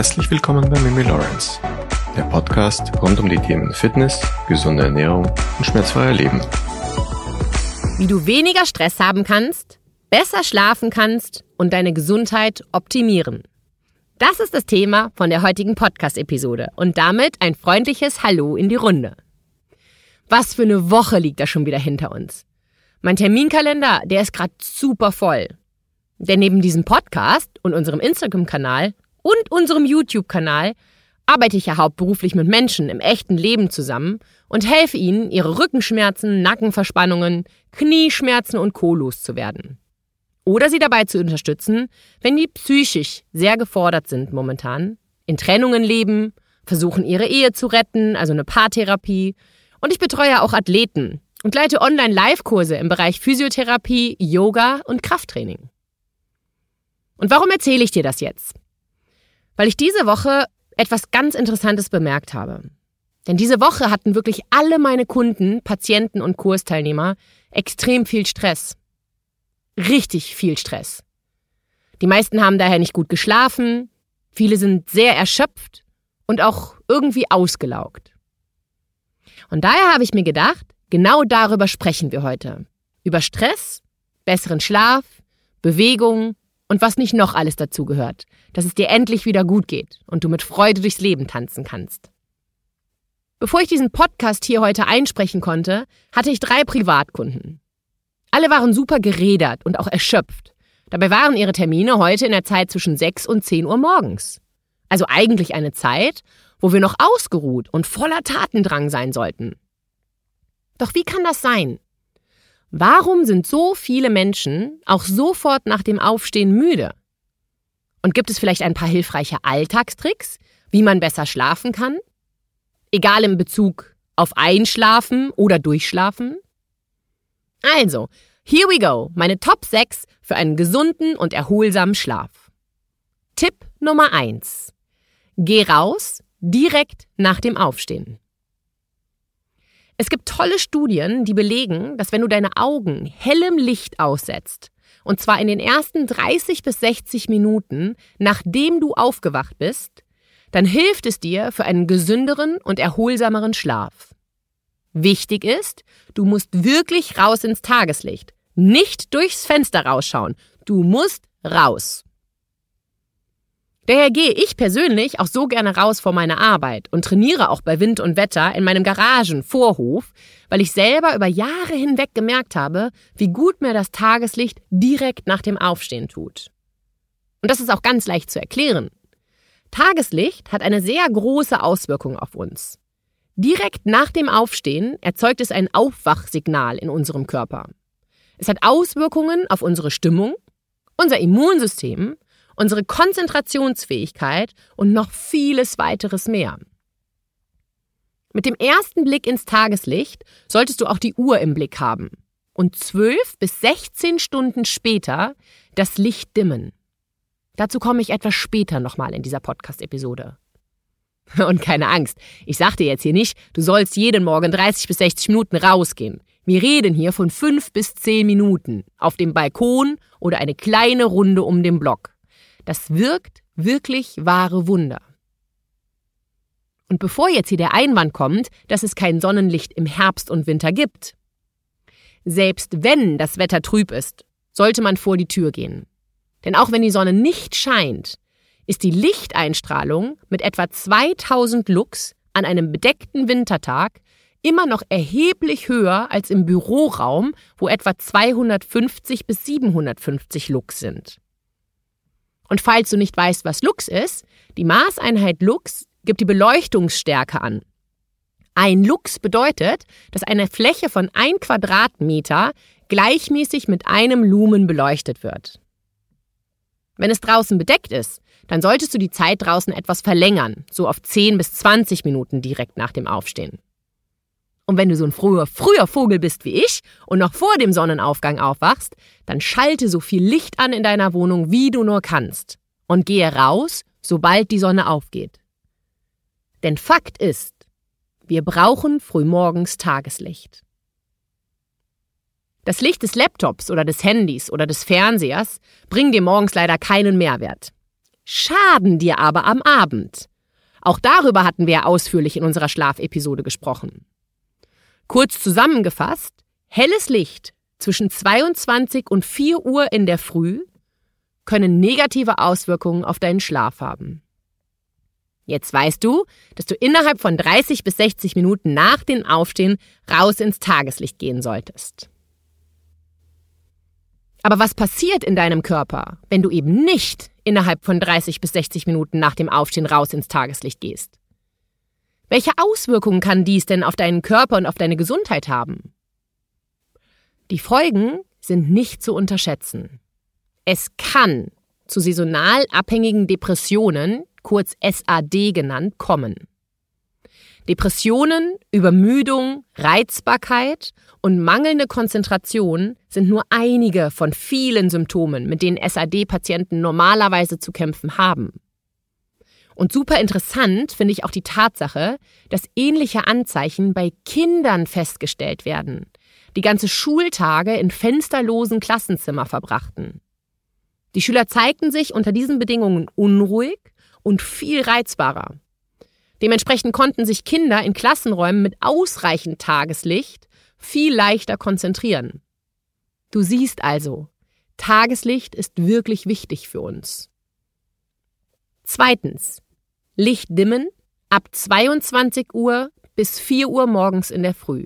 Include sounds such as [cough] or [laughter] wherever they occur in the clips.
Herzlich willkommen bei Mimi Lawrence, der Podcast rund um die Themen Fitness, gesunde Ernährung und schmerzfreier Leben. Wie du weniger Stress haben kannst, besser schlafen kannst und deine Gesundheit optimieren. Das ist das Thema von der heutigen Podcast-Episode und damit ein freundliches Hallo in die Runde. Was für eine Woche liegt da schon wieder hinter uns. Mein Terminkalender, der ist gerade super voll. Denn neben diesem Podcast und unserem Instagram-Kanal und unserem YouTube-Kanal arbeite ich ja hauptberuflich mit Menschen im echten Leben zusammen und helfe ihnen, ihre Rückenschmerzen, Nackenverspannungen, Knieschmerzen und Co. loszuwerden. Oder sie dabei zu unterstützen, wenn die psychisch sehr gefordert sind momentan, in Trennungen leben, versuchen ihre Ehe zu retten, also eine Paartherapie. Und ich betreue auch Athleten und leite Online-Live-Kurse im Bereich Physiotherapie, Yoga und Krafttraining. Und warum erzähle ich dir das jetzt? Weil ich diese Woche etwas ganz Interessantes bemerkt habe. Denn diese Woche hatten wirklich alle meine Kunden, Patienten und Kursteilnehmer extrem viel Stress. Richtig viel Stress. Die meisten haben daher nicht gut geschlafen, viele sind sehr erschöpft und auch irgendwie ausgelaugt. Und daher habe ich mir gedacht, genau darüber sprechen wir heute. Über Stress, besseren Schlaf, Bewegung und was nicht noch alles dazu gehört, dass es dir endlich wieder gut geht und du mit Freude durchs Leben tanzen kannst. Bevor ich diesen Podcast hier heute einsprechen konnte, hatte ich drei Privatkunden. Alle waren super geredert und auch erschöpft. Dabei waren ihre Termine heute in der Zeit zwischen 6 und 10 Uhr morgens. Also eigentlich eine Zeit, wo wir noch ausgeruht und voller Tatendrang sein sollten. Doch wie kann das sein? Warum sind so viele Menschen auch sofort nach dem Aufstehen müde? Und gibt es vielleicht ein paar hilfreiche Alltagstricks, wie man besser schlafen kann? Egal im Bezug auf Einschlafen oder Durchschlafen? Also, here we go, meine Top 6 für einen gesunden und erholsamen Schlaf. Tipp Nummer 1. Geh raus direkt nach dem Aufstehen. Es gibt tolle Studien, die belegen, dass wenn du deine Augen hellem Licht aussetzt, und zwar in den ersten 30 bis 60 Minuten, nachdem du aufgewacht bist, dann hilft es dir für einen gesünderen und erholsameren Schlaf. Wichtig ist, du musst wirklich raus ins Tageslicht, nicht durchs Fenster rausschauen, du musst raus. Daher gehe ich persönlich auch so gerne raus vor meiner Arbeit und trainiere auch bei Wind und Wetter in meinem Garagenvorhof, weil ich selber über Jahre hinweg gemerkt habe, wie gut mir das Tageslicht direkt nach dem Aufstehen tut. Und das ist auch ganz leicht zu erklären. Tageslicht hat eine sehr große Auswirkung auf uns. Direkt nach dem Aufstehen erzeugt es ein Aufwachsignal in unserem Körper. Es hat Auswirkungen auf unsere Stimmung, unser Immunsystem unsere Konzentrationsfähigkeit und noch vieles weiteres mehr. Mit dem ersten Blick ins Tageslicht solltest du auch die Uhr im Blick haben und 12 bis 16 Stunden später das Licht dimmen. Dazu komme ich etwas später nochmal in dieser Podcast-Episode. [laughs] Und keine Angst, ich sag dir jetzt hier nicht, du sollst jeden Morgen 30 bis 60 Minuten rausgehen. Wir reden hier von 5 bis 10 Minuten auf dem Balkon oder eine kleine Runde um den Block. Das wirkt wirklich wahre Wunder. Und bevor jetzt hier der Einwand kommt, dass es kein Sonnenlicht im Herbst und Winter gibt, selbst wenn das Wetter trüb ist, sollte man vor die Tür gehen. Denn auch wenn die Sonne nicht scheint, ist die Lichteinstrahlung mit etwa 2000 Lux an einem bedeckten Wintertag immer noch erheblich höher als im Büroraum, wo etwa 250 bis 750 Lux sind. Und falls du nicht weißt, was Lux ist, die Maßeinheit Lux gibt die Beleuchtungsstärke an. Ein Lux bedeutet, dass eine Fläche von ein Quadratmeter gleichmäßig mit einem Lumen beleuchtet wird. Wenn es draußen bedeckt ist, dann solltest du die Zeit draußen etwas verlängern, so auf 10 bis 20 Minuten direkt nach dem Aufstehen. Und wenn du so ein früher, früher Vogel bist wie ich und noch vor dem Sonnenaufgang aufwachst, dann schalte so viel Licht an in deiner Wohnung, wie du nur kannst. Und gehe raus, sobald die Sonne aufgeht. Denn Fakt ist, wir brauchen frühmorgens Tageslicht. Das Licht des Laptops oder des Handys oder des Fernsehers bringt dir morgens leider keinen Mehrwert. schaden dir aber am Abend. Auch darüber hatten wir ausführlich in unserer Schlafepisode gesprochen. Kurz zusammengefasst, helles Licht zwischen 22 und 4 Uhr in der Früh können negative Auswirkungen auf deinen Schlaf haben. Jetzt weißt du, dass du innerhalb von 30 bis 60 Minuten nach dem Aufstehen raus ins Tageslicht gehen solltest. Aber was passiert in deinem Körper, wenn du eben nicht innerhalb von 30 bis 60 Minuten nach dem Aufstehen raus ins Tageslicht gehst? Welche Auswirkungen kann dies denn auf deinen Körper und auf deine Gesundheit haben? Die Folgen sind nicht zu unterschätzen. Es kann zu saisonal abhängigen Depressionen, kurz SAD genannt, kommen. Depressionen, Übermüdung, Reizbarkeit und mangelnde Konzentration sind nur einige von vielen Symptomen, mit denen SAD-Patienten normalerweise zu kämpfen haben. Und super interessant finde ich auch die Tatsache, dass ähnliche Anzeichen bei Kindern festgestellt werden, die ganze Schultage in fensterlosen Klassenzimmer verbrachten. Die Schüler zeigten sich unter diesen Bedingungen unruhig und viel reizbarer. Dementsprechend konnten sich Kinder in Klassenräumen mit ausreichend Tageslicht viel leichter konzentrieren. Du siehst also, Tageslicht ist wirklich wichtig für uns. Zweitens, Licht dimmen ab 22 Uhr bis 4 Uhr morgens in der Früh.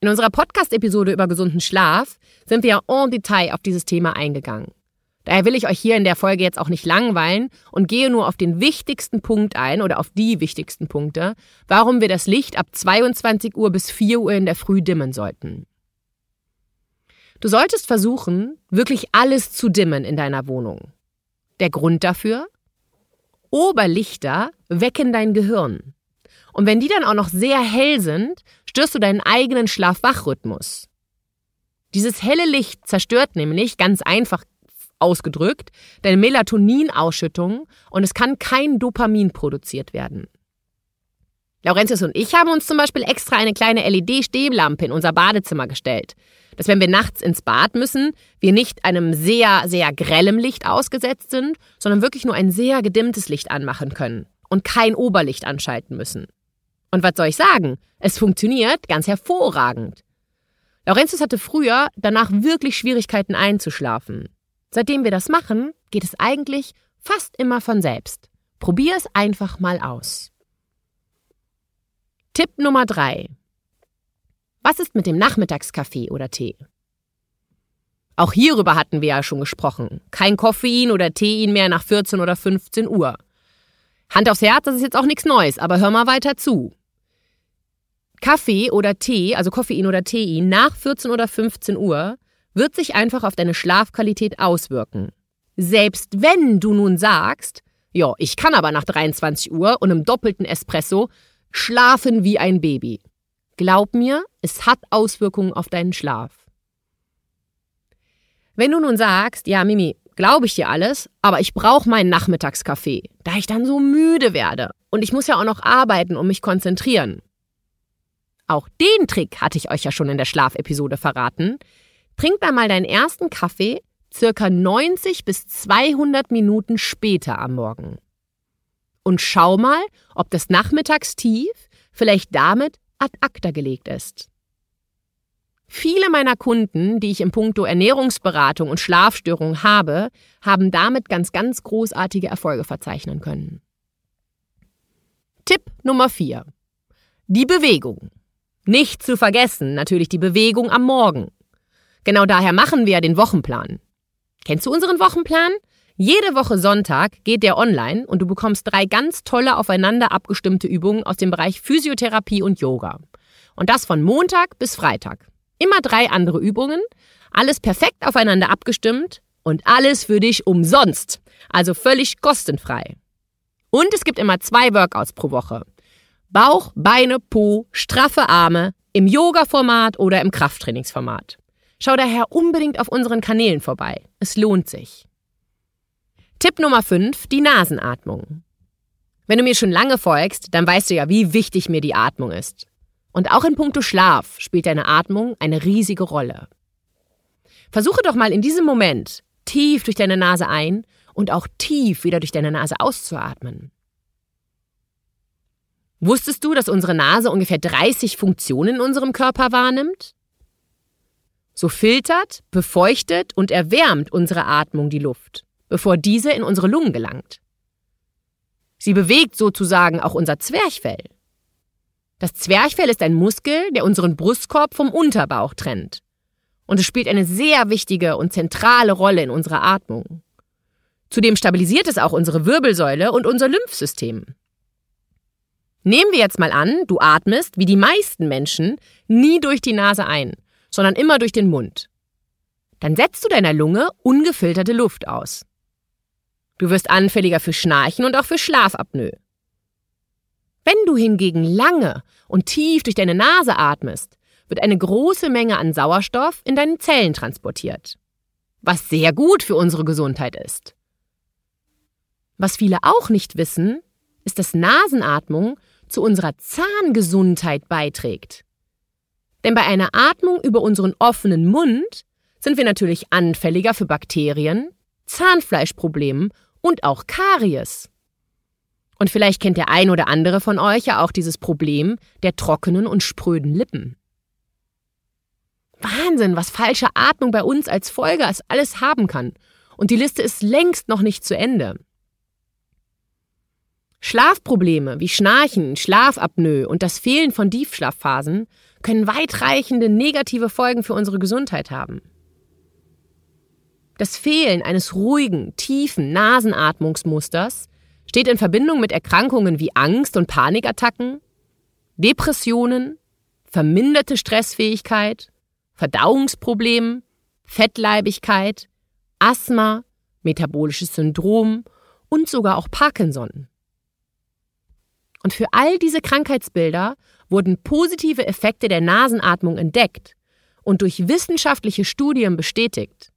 In unserer Podcast-Episode über gesunden Schlaf sind wir en Detail auf dieses Thema eingegangen. Daher will ich euch hier in der Folge jetzt auch nicht langweilen und gehe nur auf den wichtigsten Punkt ein oder auf die wichtigsten Punkte, warum wir das Licht ab 22 Uhr bis 4 Uhr in der Früh dimmen sollten. Du solltest versuchen, wirklich alles zu dimmen in deiner Wohnung. Der Grund dafür? Oberlichter wecken dein Gehirn. Und wenn die dann auch noch sehr hell sind, störst du deinen eigenen Schlaf-Wach-Rhythmus. Dieses helle Licht zerstört nämlich, ganz einfach ausgedrückt, deine Melatoninausschüttung und es kann kein Dopamin produziert werden. Laurentius und ich haben uns zum Beispiel extra eine kleine LED-Stehlampe in unser Badezimmer gestellt dass wenn wir nachts ins Bad müssen, wir nicht einem sehr, sehr grellem Licht ausgesetzt sind, sondern wirklich nur ein sehr gedimmtes Licht anmachen können und kein Oberlicht anschalten müssen. Und was soll ich sagen? Es funktioniert ganz hervorragend. Laurentius hatte früher danach wirklich Schwierigkeiten einzuschlafen. Seitdem wir das machen, geht es eigentlich fast immer von selbst. Probier es einfach mal aus. Tipp Nummer drei: was ist mit dem Nachmittagskaffee oder Tee? Auch hierüber hatten wir ja schon gesprochen. Kein Koffein oder Tein mehr nach 14 oder 15 Uhr. Hand aufs Herz, das ist jetzt auch nichts Neues, aber hör mal weiter zu. Kaffee oder Tee, also Koffein oder Tein, nach 14 oder 15 Uhr wird sich einfach auf deine Schlafqualität auswirken. Selbst wenn du nun sagst, ja, ich kann aber nach 23 Uhr und im doppelten Espresso schlafen wie ein Baby. Glaub mir, es hat Auswirkungen auf deinen Schlaf. Wenn du nun sagst, ja, Mimi, glaube ich dir alles, aber ich brauche meinen Nachmittagskaffee, da ich dann so müde werde und ich muss ja auch noch arbeiten und mich konzentrieren. Auch den Trick hatte ich euch ja schon in der Schlafepisode verraten. Trink da mal deinen ersten Kaffee circa 90 bis 200 Minuten später am Morgen. Und schau mal, ob das Nachmittagstief vielleicht damit ad acta gelegt ist. Viele meiner Kunden, die ich im Punkto Ernährungsberatung und Schlafstörung habe, haben damit ganz, ganz großartige Erfolge verzeichnen können. Tipp Nummer 4. Die Bewegung. Nicht zu vergessen, natürlich die Bewegung am Morgen. Genau daher machen wir den Wochenplan. Kennst du unseren Wochenplan? Jede Woche Sonntag geht der online und du bekommst drei ganz tolle aufeinander abgestimmte Übungen aus dem Bereich Physiotherapie und Yoga. Und das von Montag bis Freitag. Immer drei andere Übungen, alles perfekt aufeinander abgestimmt und alles für dich umsonst, also völlig kostenfrei. Und es gibt immer zwei Workouts pro Woche. Bauch, Beine, Po, straffe Arme, im Yoga-Format oder im Krafttrainingsformat. Schau daher unbedingt auf unseren Kanälen vorbei. Es lohnt sich. Tipp Nummer 5, die Nasenatmung. Wenn du mir schon lange folgst, dann weißt du ja, wie wichtig mir die Atmung ist. Und auch in puncto Schlaf spielt deine Atmung eine riesige Rolle. Versuche doch mal in diesem Moment tief durch deine Nase ein und auch tief wieder durch deine Nase auszuatmen. Wusstest du, dass unsere Nase ungefähr 30 Funktionen in unserem Körper wahrnimmt? So filtert, befeuchtet und erwärmt unsere Atmung die Luft, bevor diese in unsere Lungen gelangt. Sie bewegt sozusagen auch unser Zwerchfell. Das Zwerchfell ist ein Muskel, der unseren Brustkorb vom Unterbauch trennt. Und es spielt eine sehr wichtige und zentrale Rolle in unserer Atmung. Zudem stabilisiert es auch unsere Wirbelsäule und unser Lymphsystem. Nehmen wir jetzt mal an, du atmest, wie die meisten Menschen, nie durch die Nase ein, sondern immer durch den Mund. Dann setzt du deiner Lunge ungefilterte Luft aus. Du wirst anfälliger für Schnarchen und auch für Schlafapnoe. Wenn du hingegen lange und tief durch deine Nase atmest, wird eine große Menge an Sauerstoff in deinen Zellen transportiert, was sehr gut für unsere Gesundheit ist. Was viele auch nicht wissen, ist, dass Nasenatmung zu unserer Zahngesundheit beiträgt. Denn bei einer Atmung über unseren offenen Mund sind wir natürlich anfälliger für Bakterien, Zahnfleischproblemen und auch Karies. Und vielleicht kennt der ein oder andere von euch ja auch dieses Problem der trockenen und spröden Lippen. Wahnsinn, was falsche Atmung bei uns als Folge als alles haben kann. Und die Liste ist längst noch nicht zu Ende. Schlafprobleme wie Schnarchen, Schlafapnoe und das Fehlen von Tiefschlafphasen können weitreichende negative Folgen für unsere Gesundheit haben. Das Fehlen eines ruhigen, tiefen Nasenatmungsmusters steht in Verbindung mit Erkrankungen wie Angst- und Panikattacken, Depressionen, verminderte Stressfähigkeit, Verdauungsproblemen, Fettleibigkeit, Asthma, metabolisches Syndrom und sogar auch Parkinson. Und für all diese Krankheitsbilder wurden positive Effekte der Nasenatmung entdeckt und durch wissenschaftliche Studien bestätigt.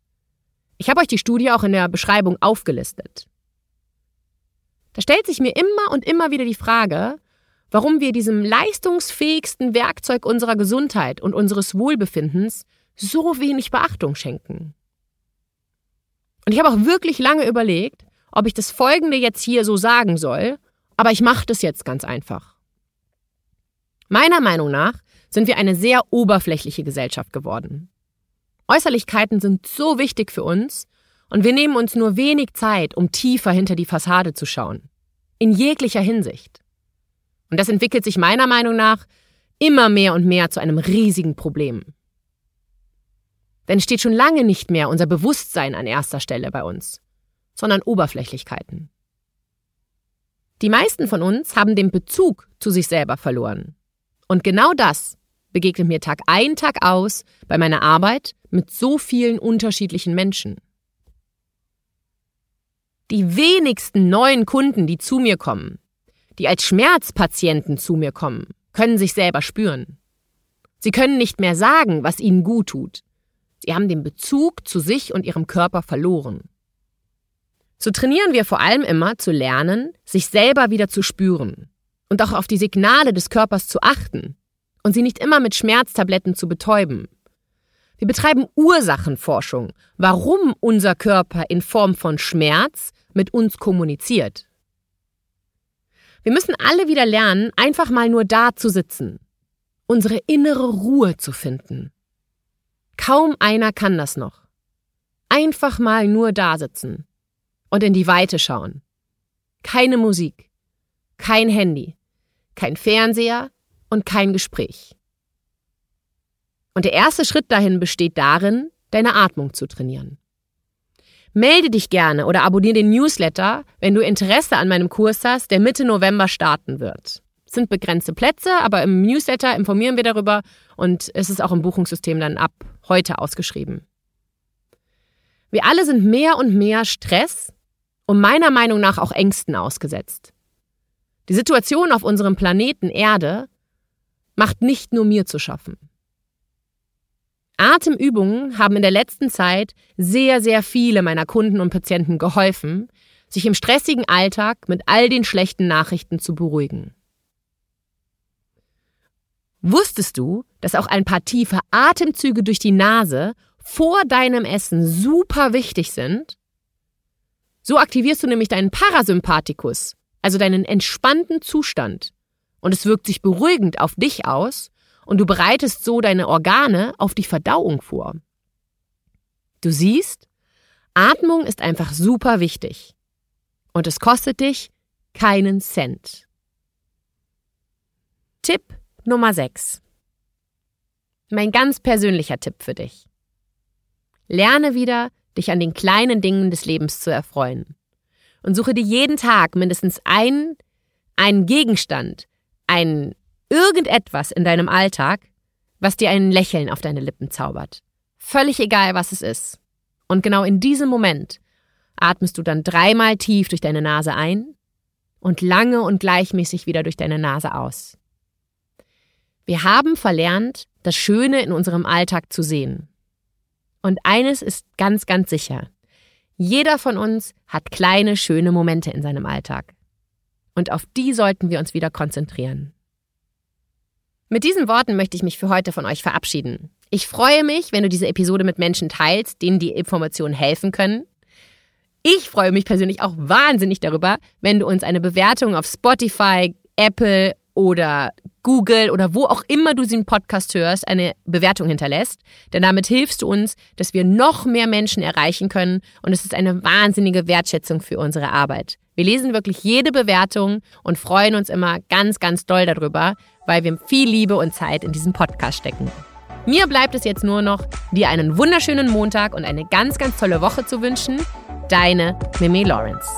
Ich habe euch die Studie auch in der Beschreibung aufgelistet. Da stellt sich mir immer und immer wieder die Frage, warum wir diesem leistungsfähigsten Werkzeug unserer Gesundheit und unseres Wohlbefindens so wenig Beachtung schenken. Und ich habe auch wirklich lange überlegt, ob ich das Folgende jetzt hier so sagen soll, aber ich mache das jetzt ganz einfach. Meiner Meinung nach sind wir eine sehr oberflächliche Gesellschaft geworden. Äußerlichkeiten sind so wichtig für uns und wir nehmen uns nur wenig Zeit, um tiefer hinter die Fassade zu schauen. In jeglicher Hinsicht. Und das entwickelt sich meiner Meinung nach immer mehr und mehr zu einem riesigen Problem. Denn es steht schon lange nicht mehr unser Bewusstsein an erster Stelle bei uns, sondern Oberflächlichkeiten. Die meisten von uns haben den Bezug zu sich selber verloren. Und genau das begegnet mir Tag ein, Tag aus bei meiner Arbeit mit so vielen unterschiedlichen Menschen. Die wenigsten neuen Kunden, die zu mir kommen, die als Schmerzpatienten zu mir kommen, können sich selber spüren. Sie können nicht mehr sagen, was ihnen gut tut. Sie haben den Bezug zu sich und ihrem Körper verloren. So trainieren wir vor allem immer zu lernen, sich selber wieder zu spüren und auch auf die Signale des Körpers zu achten und sie nicht immer mit Schmerztabletten zu betäuben. Wir betreiben Ursachenforschung, warum unser Körper in Form von Schmerz mit uns kommuniziert. Wir müssen alle wieder lernen, einfach mal nur da zu sitzen, unsere innere Ruhe zu finden. Kaum einer kann das noch. Einfach mal nur da sitzen und in die Weite schauen. Keine Musik, kein Handy, kein Fernseher, und kein Gespräch. Und der erste Schritt dahin besteht darin, deine Atmung zu trainieren. Melde dich gerne oder abonniere den Newsletter, wenn du Interesse an meinem Kurs hast, der Mitte November starten wird. Es sind begrenzte Plätze, aber im Newsletter informieren wir darüber und es ist auch im Buchungssystem dann ab heute ausgeschrieben. Wir alle sind mehr und mehr Stress und meiner Meinung nach auch Ängsten ausgesetzt. Die Situation auf unserem Planeten Erde macht nicht nur mir zu schaffen. Atemübungen haben in der letzten Zeit sehr, sehr viele meiner Kunden und Patienten geholfen, sich im stressigen Alltag mit all den schlechten Nachrichten zu beruhigen. Wusstest du, dass auch ein paar tiefe Atemzüge durch die Nase vor deinem Essen super wichtig sind? So aktivierst du nämlich deinen Parasympathikus, also deinen entspannten Zustand. Und es wirkt sich beruhigend auf dich aus und du bereitest so deine Organe auf die Verdauung vor. Du siehst, Atmung ist einfach super wichtig. Und es kostet dich keinen Cent. Tipp Nummer 6. Mein ganz persönlicher Tipp für dich. Lerne wieder, dich an den kleinen Dingen des Lebens zu erfreuen. Und suche dir jeden Tag mindestens einen, einen Gegenstand, ein irgendetwas in deinem Alltag, was dir ein Lächeln auf deine Lippen zaubert. Völlig egal, was es ist. Und genau in diesem Moment atmest du dann dreimal tief durch deine Nase ein und lange und gleichmäßig wieder durch deine Nase aus. Wir haben verlernt, das Schöne in unserem Alltag zu sehen. Und eines ist ganz, ganz sicher. Jeder von uns hat kleine, schöne Momente in seinem Alltag. Und auf die sollten wir uns wieder konzentrieren. Mit diesen Worten möchte ich mich für heute von euch verabschieden. Ich freue mich, wenn du diese Episode mit Menschen teilst, denen die Informationen helfen können. Ich freue mich persönlich auch wahnsinnig darüber, wenn du uns eine Bewertung auf Spotify, Apple oder Google oder wo auch immer du diesen Podcast hörst, eine Bewertung hinterlässt. Denn damit hilfst du uns, dass wir noch mehr Menschen erreichen können und es ist eine wahnsinnige Wertschätzung für unsere Arbeit. Wir lesen wirklich jede Bewertung und freuen uns immer ganz, ganz doll darüber, weil wir viel Liebe und Zeit in diesen Podcast stecken. Mir bleibt es jetzt nur noch, dir einen wunderschönen Montag und eine ganz, ganz tolle Woche zu wünschen. Deine Mimi Lawrence.